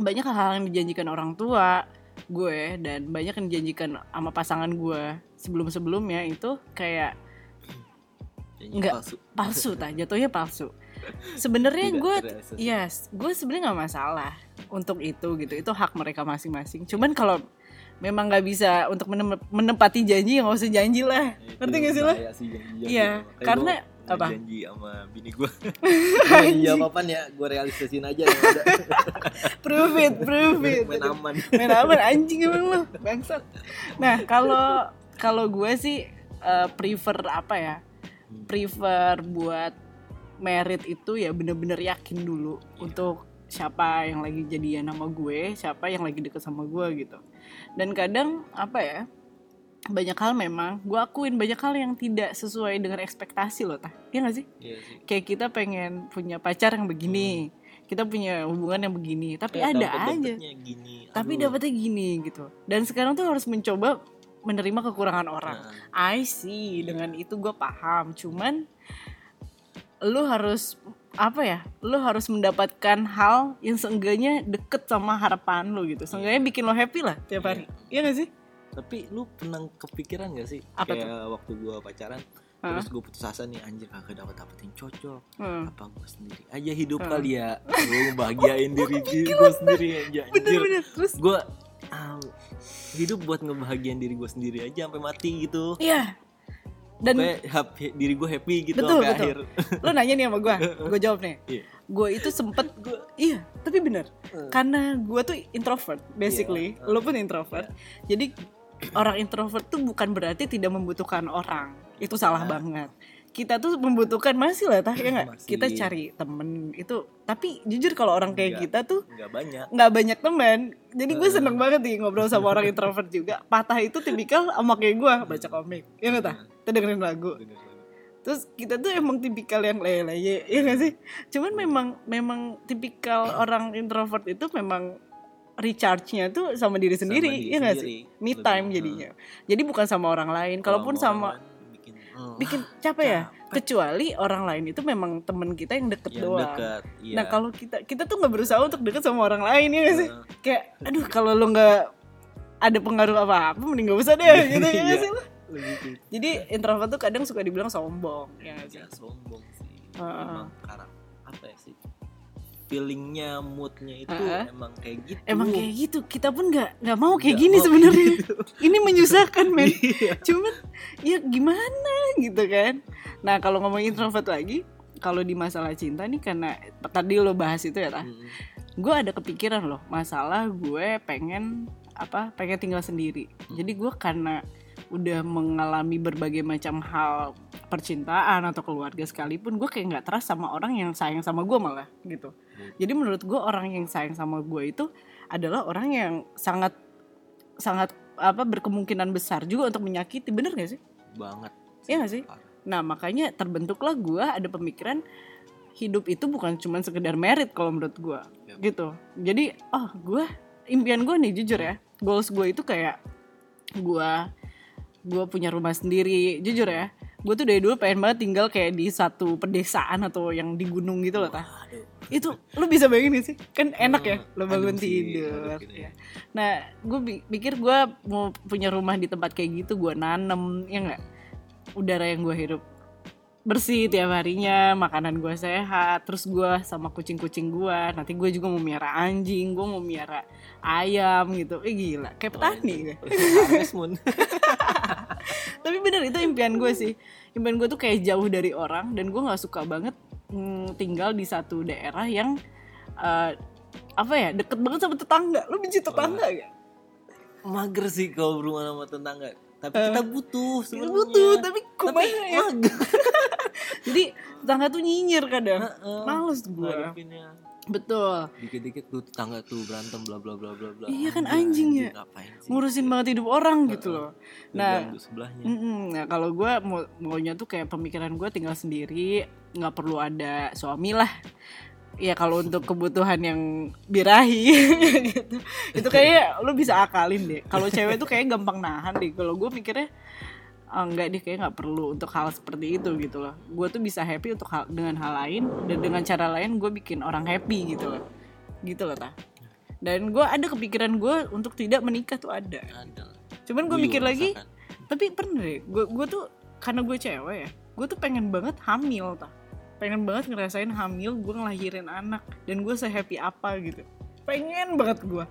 banyak hal-hal yang dijanjikan orang tua gue dan banyak yang dijanjikan sama pasangan gue sebelum-sebelumnya itu kayak Nggak. palsu. palsu tah jatuhnya palsu. Sebenarnya gue yes, gue sebenarnya nggak masalah untuk itu gitu. Itu hak mereka masing-masing. Cuman kalau memang nggak bisa untuk menem- menepati janji ya nggak usah janji lah. Ngerti gak sih lo? janji-janji Iya, karena gua apa? janji sama bini gue (laughs) janji apa ya gue realisasiin aja (laughs) Prove it, prove it. main aman (laughs) main apa anjing emang lo bangsat nah kalau kalau gue sih eh, prefer apa ya prefer buat merit itu ya bener-bener yakin dulu untuk siapa yang lagi jadian sama gue siapa yang lagi deket sama gue gitu. Dan kadang apa ya banyak hal memang gue akuin banyak hal yang tidak sesuai dengan ekspektasi loh tah. Ya gak sih? Iya sih. kayak kita pengen punya pacar yang begini kita punya hubungan yang begini tapi Kayak ada aja. gini tapi dapetnya gini gitu. Dan sekarang tuh harus mencoba menerima kekurangan orang. Nah, I see dengan itu gue paham. Cuman lu harus apa ya lu harus mendapatkan hal yang seenggaknya deket sama harapan lu gitu. Seenggaknya bikin lo happy lah tiap hari. Iya. Gak sih? Tapi lu pernah kepikiran gak sih? Apa kayak waktu gue pacaran terus gue putus asa nih anjir kagak dapet dapetin cocok. Hmm. apa gue sendiri aja hidup Hmm. kali ya? (laughs) Gue ngebahagiain diri gue sendiri aja anjir terus? Gue hidup buat ngebahagiain diri gue sendiri aja sampai mati gitu. Iya dan happy, diri gue happy gitu Betul, sampai betul. akhir. (laughs) Lo nanya nih sama gue gue jawab nih. Iya. gue itu sempet (laughs) iya tapi bener. Karena gue tuh introvert basically. Iya. lo pun introvert. Jadi orang introvert tuh bukan berarti tidak membutuhkan orang. Itu salah Iya. banget kita tuh membutuhkan masih lah tah ya nggak kita cari temen itu tapi jujur kalau orang kayak Nggak. kita tuh nggak banyak nggak banyak teman jadi gue seneng banget nih ngobrol sama orang introvert juga patah itu tipikal sama kayak gue baca komik ya nggak tah kita dengerin lagu. Terus kita tuh emang tipikal yang leye-leye, ya gak sih? Cuman memang memang tipikal orang introvert itu memang recharge-nya tuh sama diri sendiri, Sama diri ya gak sendiri. sih? Me time jadinya. Jadi bukan sama orang lain, Kalau kalaupun sama bikin, (laughs) capek ya. Kecuali orang lain itu memang temen kita yang deket yang doang. dekat iya. Nah kalau kita kita tuh nggak berusaha untuk deket sama orang lain ya gak sih? Heeh. Kayak aduh kalau lo nggak ada pengaruh apa-apa, mending gak usah deh, (laughs) gitu ya Iya. gak sih? lo? gitu. Jadi introvert tuh kadang suka dibilang sombong, ya ya sombong sih Heeh. emang karak apa ya sih feelingnya moodnya itu Heeh. emang kayak gitu Emang kayak gitu. Kita pun nggak nggak mau kayak Nggak gini sebenarnya. gitu. (laughs) Ini menyusahkan men. (laughs) Iya. Cuman ya gimana gitu kan. Nah kalau ngomongin introvert lagi, kalau di masalah cinta nih karena tadi lo bahas itu ya, tah. Mm-mm. Gue ada kepikiran loh masalah gue pengen apa pengen tinggal sendiri. Jadi gue karena udah mengalami berbagai macam hal percintaan atau keluarga sekalipun gue kayak nggak trust sama orang yang sayang sama gue malah gitu. Jadi menurut gue orang yang sayang sama gue itu adalah orang yang sangat sangat apa berkemungkinan besar juga untuk menyakiti bener gak sih? banget Iya nggak sih? Nah makanya terbentuklah gue ada pemikiran hidup itu bukan cuma sekedar merit kalau menurut gue Yap. gitu. Jadi oh gue impian gue nih jujur ya goals gue itu kayak gue gue punya rumah sendiri. Jujur ya gue tuh dari dulu pengen banget tinggal kayak di satu pedesaan atau yang di gunung gitu loh tah. Aduh. itu lu bisa bayangin gak sih? Kan enak ya Hmm, lo bangun sih, tidur. adem gitu ya. nah gue pikir gue mau punya rumah di tempat kayak gitu gue nanem ya nggak? Udara yang gue hirup. Bersih tiap harinya makanan gue sehat terus gue sama kucing-kucing gue nanti gue juga mau miara anjing gue mau miara ayam gitu eh gila kayak petani gue Harvest Moon. tapi bener itu impian gue sih impian gue tuh kayak jauh dari orang dan gue nggak suka banget mm, tinggal di satu daerah yang eh, apa ya deket banget sama tetangga lu benci tetangga gak? Mager sih kalau berhubungan sama tetangga. Tapi kita butuh sebenarnya. butuh tapi kumaha Tapi ya mager. (laughs) jadi tetangga tuh nyinyir kadang Heeh. males gue. Betul Dikit-dikit tuh tetangga tuh berantem bla bla bla bla bla. Iya kan anjing ya. Ngurusin banget hidup orang gitu loh nah sebelahnya. Nah kalau gue mau maunya tuh kayak pemikiran gue tinggal sendiri, nggak perlu ada suami lah. Ya kalau untuk kebutuhan yang birahi (laughs) gitu, itu kayak lo bisa akalin deh. Kalau cewek tuh kayak gampang nahan deh. Kalau gue mikirnya ah, enggak deh kayak nggak perlu untuk hal seperti itu gitu loh. Gue tuh bisa happy untuk hal, dengan hal lain dan dengan cara lain gue bikin orang happy gitu loh. Gitu loh ta. Dan gue ada kepikiran gue untuk tidak menikah tuh ada. Cuman gue mikir lagi, tapi pernah deh gue gue tuh karena gue cewek ya gue tuh pengen banget hamil tah pengen banget ngerasain hamil gue ngelahirin anak dan gue sehappy apa gitu pengen banget gue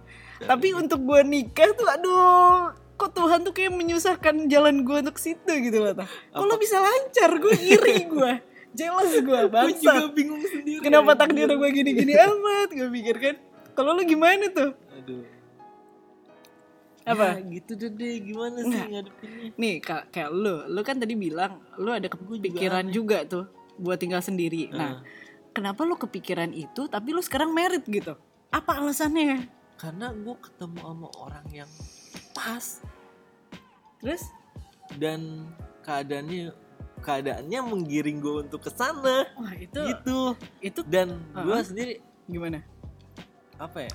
tapi untuk gue nikah tuh aduh kok Tuhan tuh kayak menyusahkan jalan gue untuk situ gitu loh tah kalau bisa lancar gue iri gue jealous gue Gue juga bingung sendiri. kenapa takdir gue gini-gini amat gue pikir kan kalau lu gimana tuh Aduh. Apa? Ya, gitu deh deh gimana sih Nggak. ngadepinnya? Nih kak, kayak lu, lu kan tadi bilang lu ada kepikiran juga, tuh buat tinggal sendiri. Nah, kenapa lu kepikiran itu tapi lu sekarang merit gitu? Apa alasannya? Karena gue ketemu sama orang yang pas Terus? dan keadaannya keadaannya menggiring gue untuk ke sana Wah itu gitu itu dan gue Uh-huh. sendiri gimana? apa ya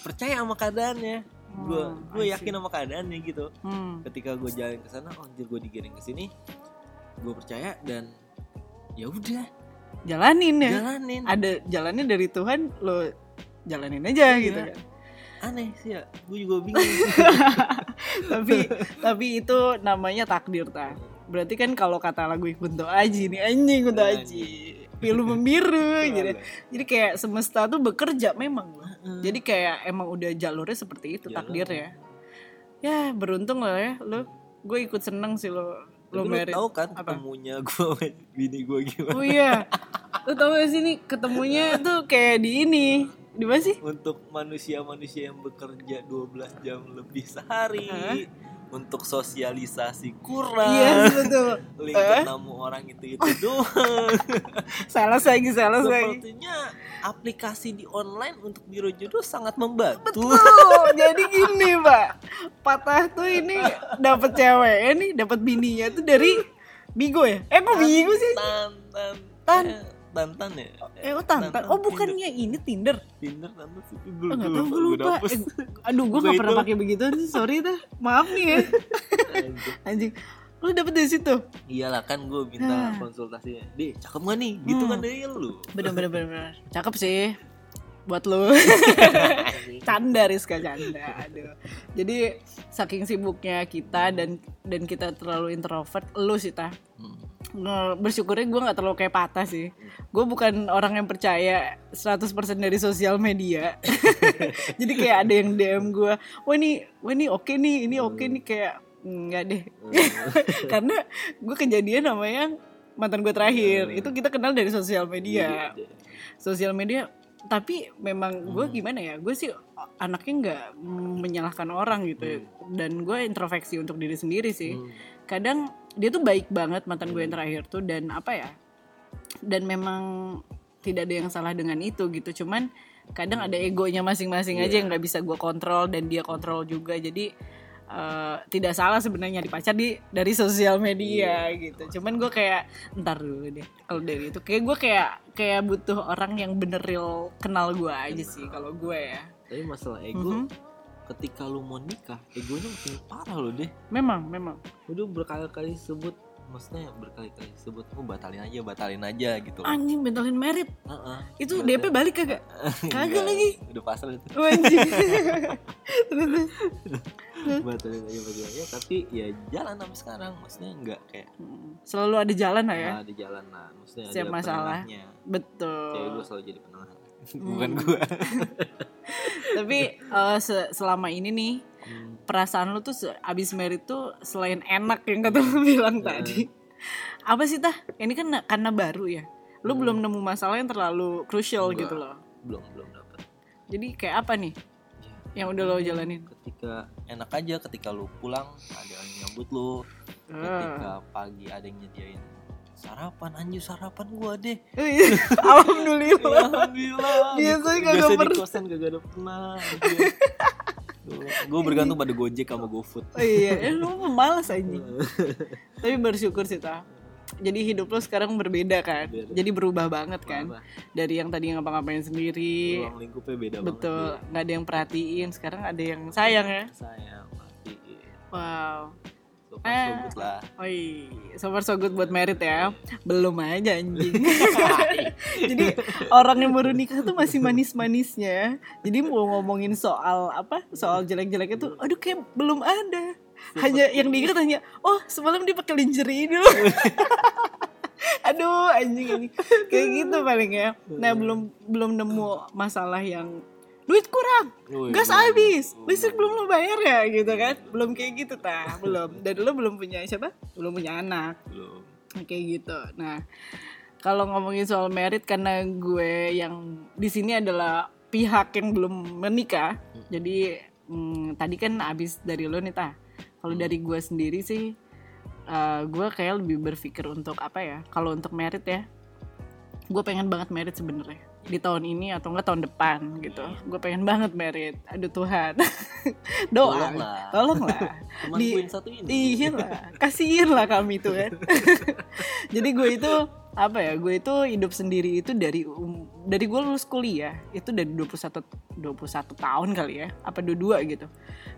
percaya sama keadaannya gue Oh, gue yakin sama keadaannya gitu Hmm. ketika gue jalan ke sana oh anjir gue digiring ke sini gue percaya dan ya udah Jalanin ya. jalanin Ada jalannya dari Tuhan, lo jalanin aja Iya. gitu kan. Aneh sih ya gue juga bingung (laughs) tapi tapi itu namanya takdir ta. Berarti kan kalau kata lagu Kunto Aji nih anjing Kunto Aji. Pilu membiru gitu. Jadi kayak semesta tuh bekerja memang loh. Jadi kayak emang udah jalurnya seperti itu Jalur. takdir ya. Ya beruntung lah ya lo. Gue ikut seneng sih lo lo merit. tahu kan Apa? ketemunya gue bini gue gimana Oh iya. Lo tau gak sih nih ketemunya tuh kayak di ini. Di mana sih? untuk manusia-manusia yang bekerja 12 jam lebih sehari Hah? untuk sosialisasi kurang Iya betul. link Eh? ketemu orang itu itu doang (laughs) Salah lagi, salah lagi. sepertinya aplikasi di online untuk biro jodoh sangat membantu Tuh, (laughs) jadi gini pak Patah tuh ini dapat cewek nih dapat bininya tuh dari Bigo ya? Eh kok Bigo sih? tantan Tan. eh, tantan ya? Eh oh Tantan, oh bukannya ini Tinder? Tinder tantan sih. Oh gak tau gue lupa. eh, Aduh gue gak pernah pakai begitu sih, sorry dah. Maaf nih ya. Anjing. Lu dapet dari situ? iyalah kan gue minta Hah. konsultasinya deh cakep gak nih? Gitu Hmm. kan dari lu. Bener bener bener, bener. Cakep sih. Buat lu. (laughs) Canda Rizka canda. Aduh. Jadi saking sibuknya kita dan dan kita terlalu introvert Lu sih tah. Hmm. Bersyukurnya gue nggak terlalu kayak patah sih. Gue bukan orang yang percaya 100% dari sosial media. (laughs) Jadi kayak ada yang DM gue wah ini wah ini oke nih ini oke nih kayak nggak deh. (laughs) Karena gue kejadian sama yang mantan gue terakhir. Itu kita kenal dari sosial media. Sosial media tapi memang gue gimana ya gue sih anaknya nggak menyalahkan orang gitu. Dan gue introspeksi untuk diri sendiri sih. Hmm. kadang dia tuh baik banget mantan gue yang terakhir tuh dan apa ya dan memang tidak ada yang salah dengan itu gitu. Cuman kadang ada egonya masing-masing aja yang nggak bisa gue kontrol dan dia kontrol juga. Jadi eh, tidak salah sebenarnya dipacar di dari sosial media gitu. Cuman gue kayak ntar dulu deh kalau dari itu kayak gue kayak kayak butuh orang yang bener real kenal gue aja sih kalau gue ya. Tapi masalah ego Mhm. Ketika lu mau nikah egonya makin parah loh deh. Memang memang. Udah berkali-kali sebut maksudnya berkali-kali sebut oh batalin aja batalin aja gitu. Anjing bentalin merit. Heeh. itu Udah- DP balik kagak? (laughs) Kagak lagi. udah pasal itu. Oh, anjing. (laughs) Batalin aja batalin aja. Tapi ya jalan sampai sekarang. Maksudnya enggak kayak selalu ada jalan lah ya. Ah, di jalan lah. Maksudnya Setiap ada masalah. betul. Cewek gue selalu jadi penengah. Hmm. bukan gue (laughs) tapi eh, se- selama ini nih Hmm. perasaan lu tuh abis merit tuh selain enak yang kata lu (laughs) bilang tadi. Apa sih tah? Ini kan na- karena baru ya? Lu belum nemu masalah yang terlalu crucial Enggak. gitu loh. Belum belum dapet. Jadi kayak apa nih Ya, yang udah lo jalanin? ketika enak aja ketika lu pulang ada yang nyambut lu. Eh. ketika pagi ada yang nyediain sarapan anjir sarapan gua deh. Iya, (laughs) alhamdulillah. Alhamdulillah. Biasanya biasa di pernah. kosan kagak ada pernah gue bergantung pada gojek sama gofood. Oh iya eh, lu malas anjing. Tapi bersyukur sih tah. Jadi hidup lo sekarang berbeda kan? Beda. jadi berubah banget kan? Apa? dari yang tadi ngapa-ngapain sendiri. Ruang lingkupnya beda betul. banget nggak ada yang perhatiin. Sekarang ada yang sayang ya? Sayang mati wow so far so good lah Oi, so far so good buat merit ya. Belum aja anjing. (laughs) Jadi orang yang baru nikah tuh masih manis-manisnya. Jadi mau ngomongin soal apa? Soal jelek-jeleknya tuh aduh kayak belum ada. Hanya yang diingat hanya oh semalam dia pakai lingerie dulu. (laughs) aduh anjing ini kayak gitu paling ya. Nah, belum belum nemu masalah yang duit kurang. Woi, gas habis. listrik belum lo bayar ya gitu kan? Belum kayak gitu tah. Belum. Dan lo belum punya siapa? Belum punya anak. Belum. Kayak gitu. Nah kalau ngomongin soal merit karena gue yang di sini adalah pihak yang belum menikah jadi hmm, tadi kan abis dari lo nih tah. Kalau dari gue sendiri sih eh, gue kayak lebih berpikir untuk apa ya? Kalau untuk merit ya gue pengen banget merit sebenarnya di tahun ini atau enggak tahun depan gitu gue pengen banget merit aduh Tuhan (laughs) doa Tolonglah. tolonglah Cuman Di- poin satu ini Iya lah, kasihin lah kami tuh kan. (laughs) Jadi gue itu apa ya? Gue itu hidup sendiri itu dari um- dari gue lulus kuliah itu dari 21 21 tahun kali ya, apa 22 gitu.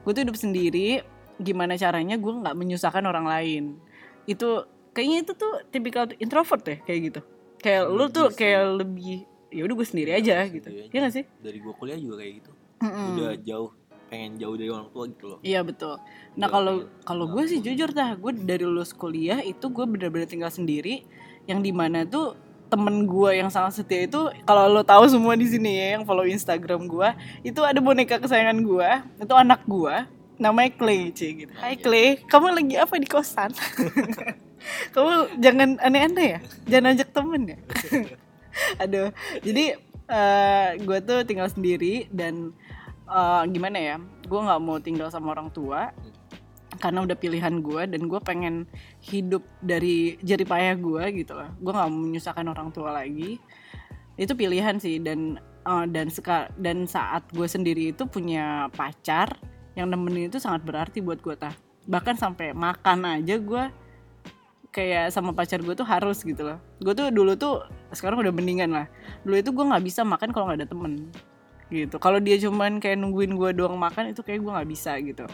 Gue tuh hidup sendiri gimana caranya gue nggak menyusahkan orang lain. Itu kayaknya itu tuh tipikal introvert ya kayak gitu. Kayak lu tuh kayak lebih ya udah gue sendiri aja gitu. Sendiri aja. Iya gak sih? dari gua kuliah juga kayak gitu Mm-mm. udah jauh pengen jauh dari orang tua gitu loh Iya betul. Nah Iya, kalau kalau gue sih jujur dah, gue dari lulus kuliah itu gue bener-bener tinggal sendiri, yang di mana tuh temen gue yang sangat setia itu kalau lo tahu semua di sini ya yang follow Instagram gue itu ada boneka kesayangan gue itu anak gue namanya Clay cie gitu. Hai. Clay, kamu lagi apa di kosan? (laughs) kamu jangan aneh-aneh ya, jangan ajak temen ya. (laughs) (laughs) Aduh, jadi gue tuh tinggal sendiri dan eh, gimana ya? Gue nggak mau tinggal sama orang tua karena udah pilihan gue dan gue pengen hidup dari jerih payah gue gitu loh. Gue nggak mau menyusahkan orang tua lagi. Itu pilihan sih dan eh, dan seka, dan saat gue sendiri itu punya pacar yang nemenin itu sangat berarti buat gue tah. Bahkan sampai makan aja gue kayak sama pacar gue tuh harus gitu loh. Gue tuh dulu tuh sekarang udah mendingan lah. Dulu itu gue nggak bisa makan kalau nggak ada temen gitu. Kalau dia cuman kayak nungguin gue doang makan itu kayak gue nggak bisa gitu.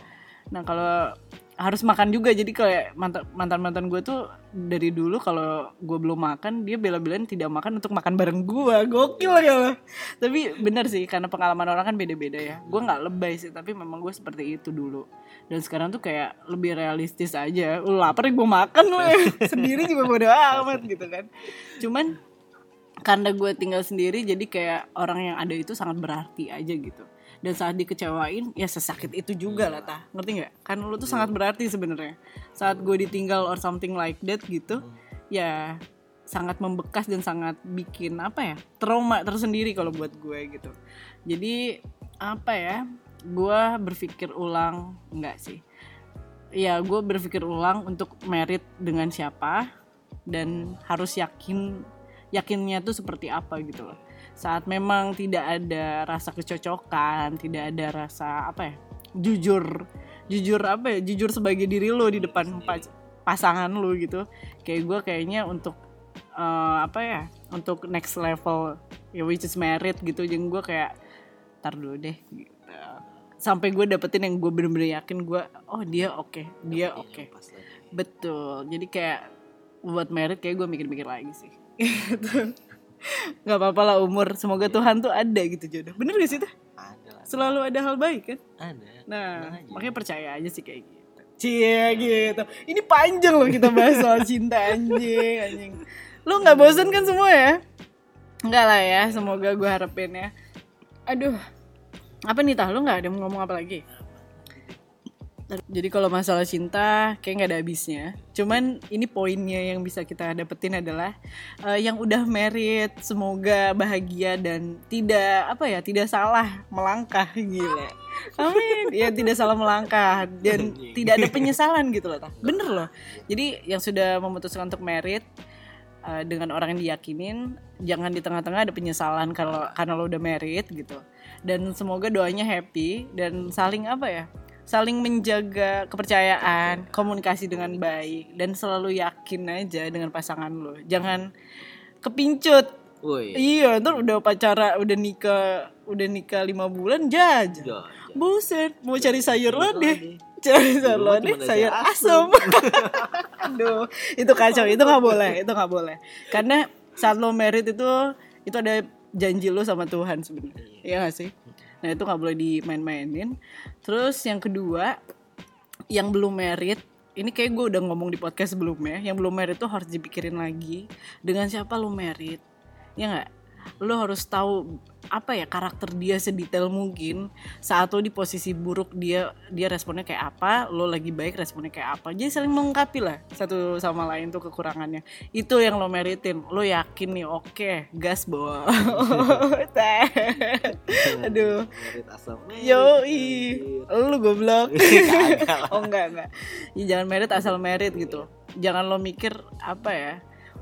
Nah kalau harus makan juga jadi kayak mantan mantan mantan gue tuh dari dulu kalau gue belum makan dia bela-belain tidak makan untuk makan bareng gue gokil ya tapi bener sih karena pengalaman orang kan beda-beda ya gue nggak lebay sih tapi memang gue seperti itu dulu dan sekarang tuh kayak lebih realistis aja. Lu lapar gue makan lah (laughs) sendiri juga bodo amat gitu kan. Cuman karena gue tinggal sendiri jadi kayak orang yang ada itu sangat berarti aja gitu. Dan saat dikecewain ya sesakit itu juga lah tah. Ngerti nggak? Kan lu tuh sangat berarti sebenarnya. Saat gue ditinggal or something like that gitu ya sangat membekas dan sangat bikin apa ya trauma tersendiri kalau buat gue gitu. Jadi apa ya gue berpikir ulang enggak sih. Ya gue berpikir ulang untuk merit dengan siapa dan harus yakin yakinnya tuh seperti apa gitu loh. Saat memang tidak ada rasa kecocokan tidak ada rasa apa ya jujur jujur apa ya jujur sebagai diri lo di depan pa- pasangan lo gitu. Kayak gue kayaknya untuk eh, apa ya untuk next level ya which is merit gitu. Jadi gue kayak tar dulu deh sampai gue dapetin yang gue bener-bener yakin gue oh dia oke dia Dapetin oke. lagi. Betul. Jadi kayak buat merit kayak gue mikir-mikir lagi sih. (laughs) Nggak apa-apa lah umur semoga Tuhan tuh ada gitu jodoh. Bener gak sih tuh ada lah. Selalu ada hal baik kan? Ada. Nah makanya percaya aja sih kayak gitu. Cie gitu. Ini panjang loh kita bahas soal cinta anjing anjing. Lu nggak bosen kan semua ya? Enggak lah ya semoga gue harapin ya. Aduh apa nih tah lu nggak ada mau ngomong apa lagi jadi kalau masalah cinta kayak nggak ada habisnya. Cuman ini poinnya yang bisa kita dapetin adalah eh, yang udah merit semoga bahagia dan tidak apa ya tidak salah melangkah gila. Amin. Ya tidak salah melangkah dan tidak ada penyesalan gitu loh. Tah. Bener loh. Jadi yang sudah memutuskan untuk merit eh, dengan orang yang diyakinin jangan di tengah-tengah ada penyesalan kalau karena lo udah merit gitu. Dan semoga doanya happy dan saling apa ya? saling menjaga kepercayaan, komunikasi dengan baik dan selalu yakin aja dengan pasangan lo. Jangan kepincut. Iya, ntar udah pacara, udah nikah, udah nikah lima bulan jajan. Jajan. Buset, mau cari sayur lo deh. Cari sayur lo deh, sayur asem. (laughs) Aduh, itu kacau, itu nggak boleh, itu nggak boleh. Karena saat lo merit itu, itu ada janji lo sama Tuhan sebenarnya. Iya gak sih? Nah itu nggak boleh dimain-mainin. Terus yang kedua, yang belum merit, ini kayak gue udah ngomong di podcast sebelumnya, yang belum merit tuh harus dipikirin lagi dengan siapa lo merit, ya nggak? Lo harus tahu apa ya karakter dia sedetail mungkin saat lo di posisi buruk dia dia responnya kayak apa lo lagi baik responnya kayak apa jadi saling melengkapi lah satu sama lain tuh kekurangannya itu yang lo meritin lo yakin nih oke gas bawa (laughs) Teh. aduh Yoi, anjir. lu goblok. (laughs) (laughs) Oh enggak enggak. Ya, jangan merit asal merit gitu. Jangan lo mikir apa ya.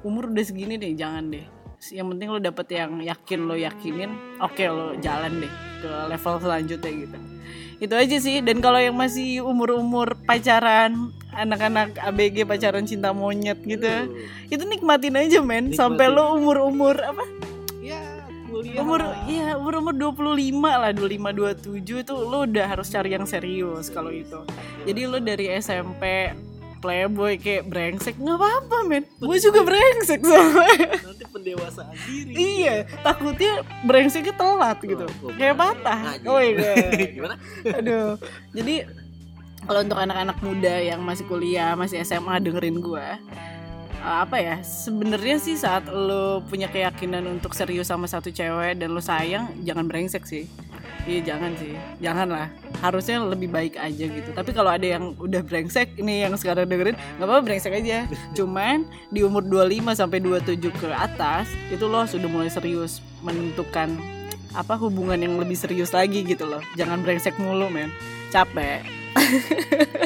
Umur udah segini deh, jangan deh. Yang penting lo dapet yang yakin lo yakinin, oke lo jalan deh ke level selanjutnya gitu. Itu aja sih. Dan kalau yang masih umur-umur pacaran, anak-anak ABG pacaran cinta monyet gitu, itu nikmatin aja men. Sampai lo umur-umur apa? ya kuliah umur iya umur umur 25 lah 25 27 itu lo udah harus cari yang serius kalau itu jadi lo dari SMP playboy kayak brengsek. Nggak apa-apa men. Gue juga brengsek sama nanti pendewasaan diri. Iya takutnya brengseknya telat gitu. Oh, kayak patah. Ngaji. oh iya. (laughs) gimana? Aduh. Jadi kalau untuk anak-anak muda yang masih kuliah masih SMA dengerin gue apa ya? Sebenarnya sih saat lo punya keyakinan untuk serius sama satu cewek dan lo sayang jangan brengsek sih iya jangan sih. Jangan lah. Harusnya lebih baik aja gitu. Tapi kalau ada yang udah brengsek ini yang sekarang dengerin nggak apa-apa brengsek aja. (laughs) Cuman di umur 25 sampai 27 ke atas itu lo sudah mulai serius menentukan apa hubungan yang lebih serius lagi gitu loh. Jangan brengsek mulu men. Capek. (laughs)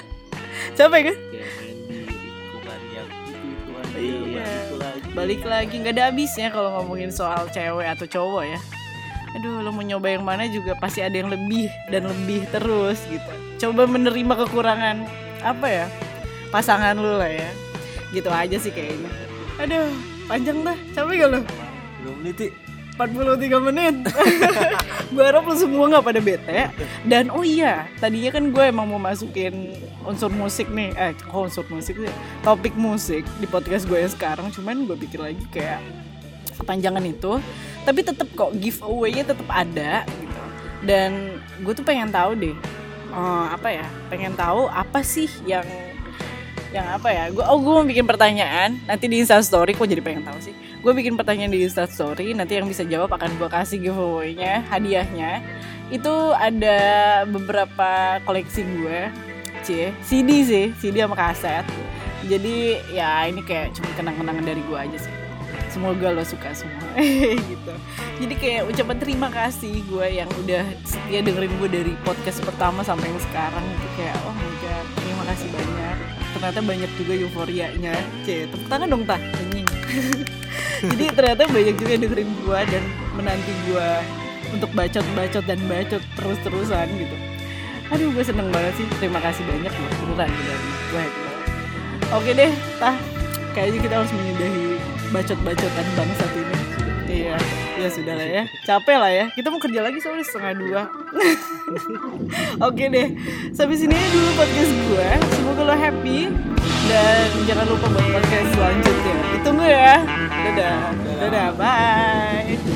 Capek kan? Iya. balik lagi. Balik lagi. Nggak ada habisnya kalau ngomongin soal cewek atau cowok ya aduh lo mau nyoba yang mana juga pasti ada yang lebih dan lebih terus gitu. Coba menerima kekurangan apa ya pasangan lu lah ya. Gitu aja sih kayaknya. Aduh panjang dah. Capek gak lo belum nih Ti. 43 menit. (laughs) Gue harap lo semua nggak pada bete. Dan oh iya tadinya kan gue emang mau masukin unsur musik nih. Eh kok unsur musik sih? Topik musik di podcast gue yang sekarang. Cuman gue pikir lagi kayak kepanjangan itu tapi tetap kok giveaway-nya tetap ada gitu. Dan gue tuh pengen tahu deh eh, apa ya pengen tahu apa sih yang yang apa ya gue oh gue mau bikin pertanyaan nanti di instastory kok jadi pengen tahu sih? Gue bikin pertanyaan di instastory nanti yang bisa jawab akan gue kasih giveaway-nya hadiahnya. Itu ada beberapa koleksi gue cie CD sih CD sama kaset. Jadi ya ini kayak cuma kenang-kenangan dari gue aja sih semoga lo suka semua. (laughs) Gitu. Jadi kayak ucapan terima kasih gue yang udah setia dengerin gue dari podcast pertama sampai yang sekarang. Gitu kayak oh my god terima kasih banyak. Ternyata banyak juga euforianya. Cie tepuk tangan dong anjing. (laughs) Jadi ternyata banyak juga yang dengerin gue dan menanti gue untuk bacot-bacot dan bacot terus-terusan gitu. Aduh gue seneng banget sih. Terima kasih banyak loh beneran beneran. Gue oke deh tah kayaknya kita harus menyudahi bacot-bacotan bangsat ini Iya, ya sudah lah ya. Capek lah ya. Kita mau kerja lagi soalnya setengah dua. (laughs) Oke deh, sampai sini dulu podcast gue. Semoga lo happy dan jangan lupa buat podcast selanjutnya. Ditunggu ya. Dadah, dadah, bye.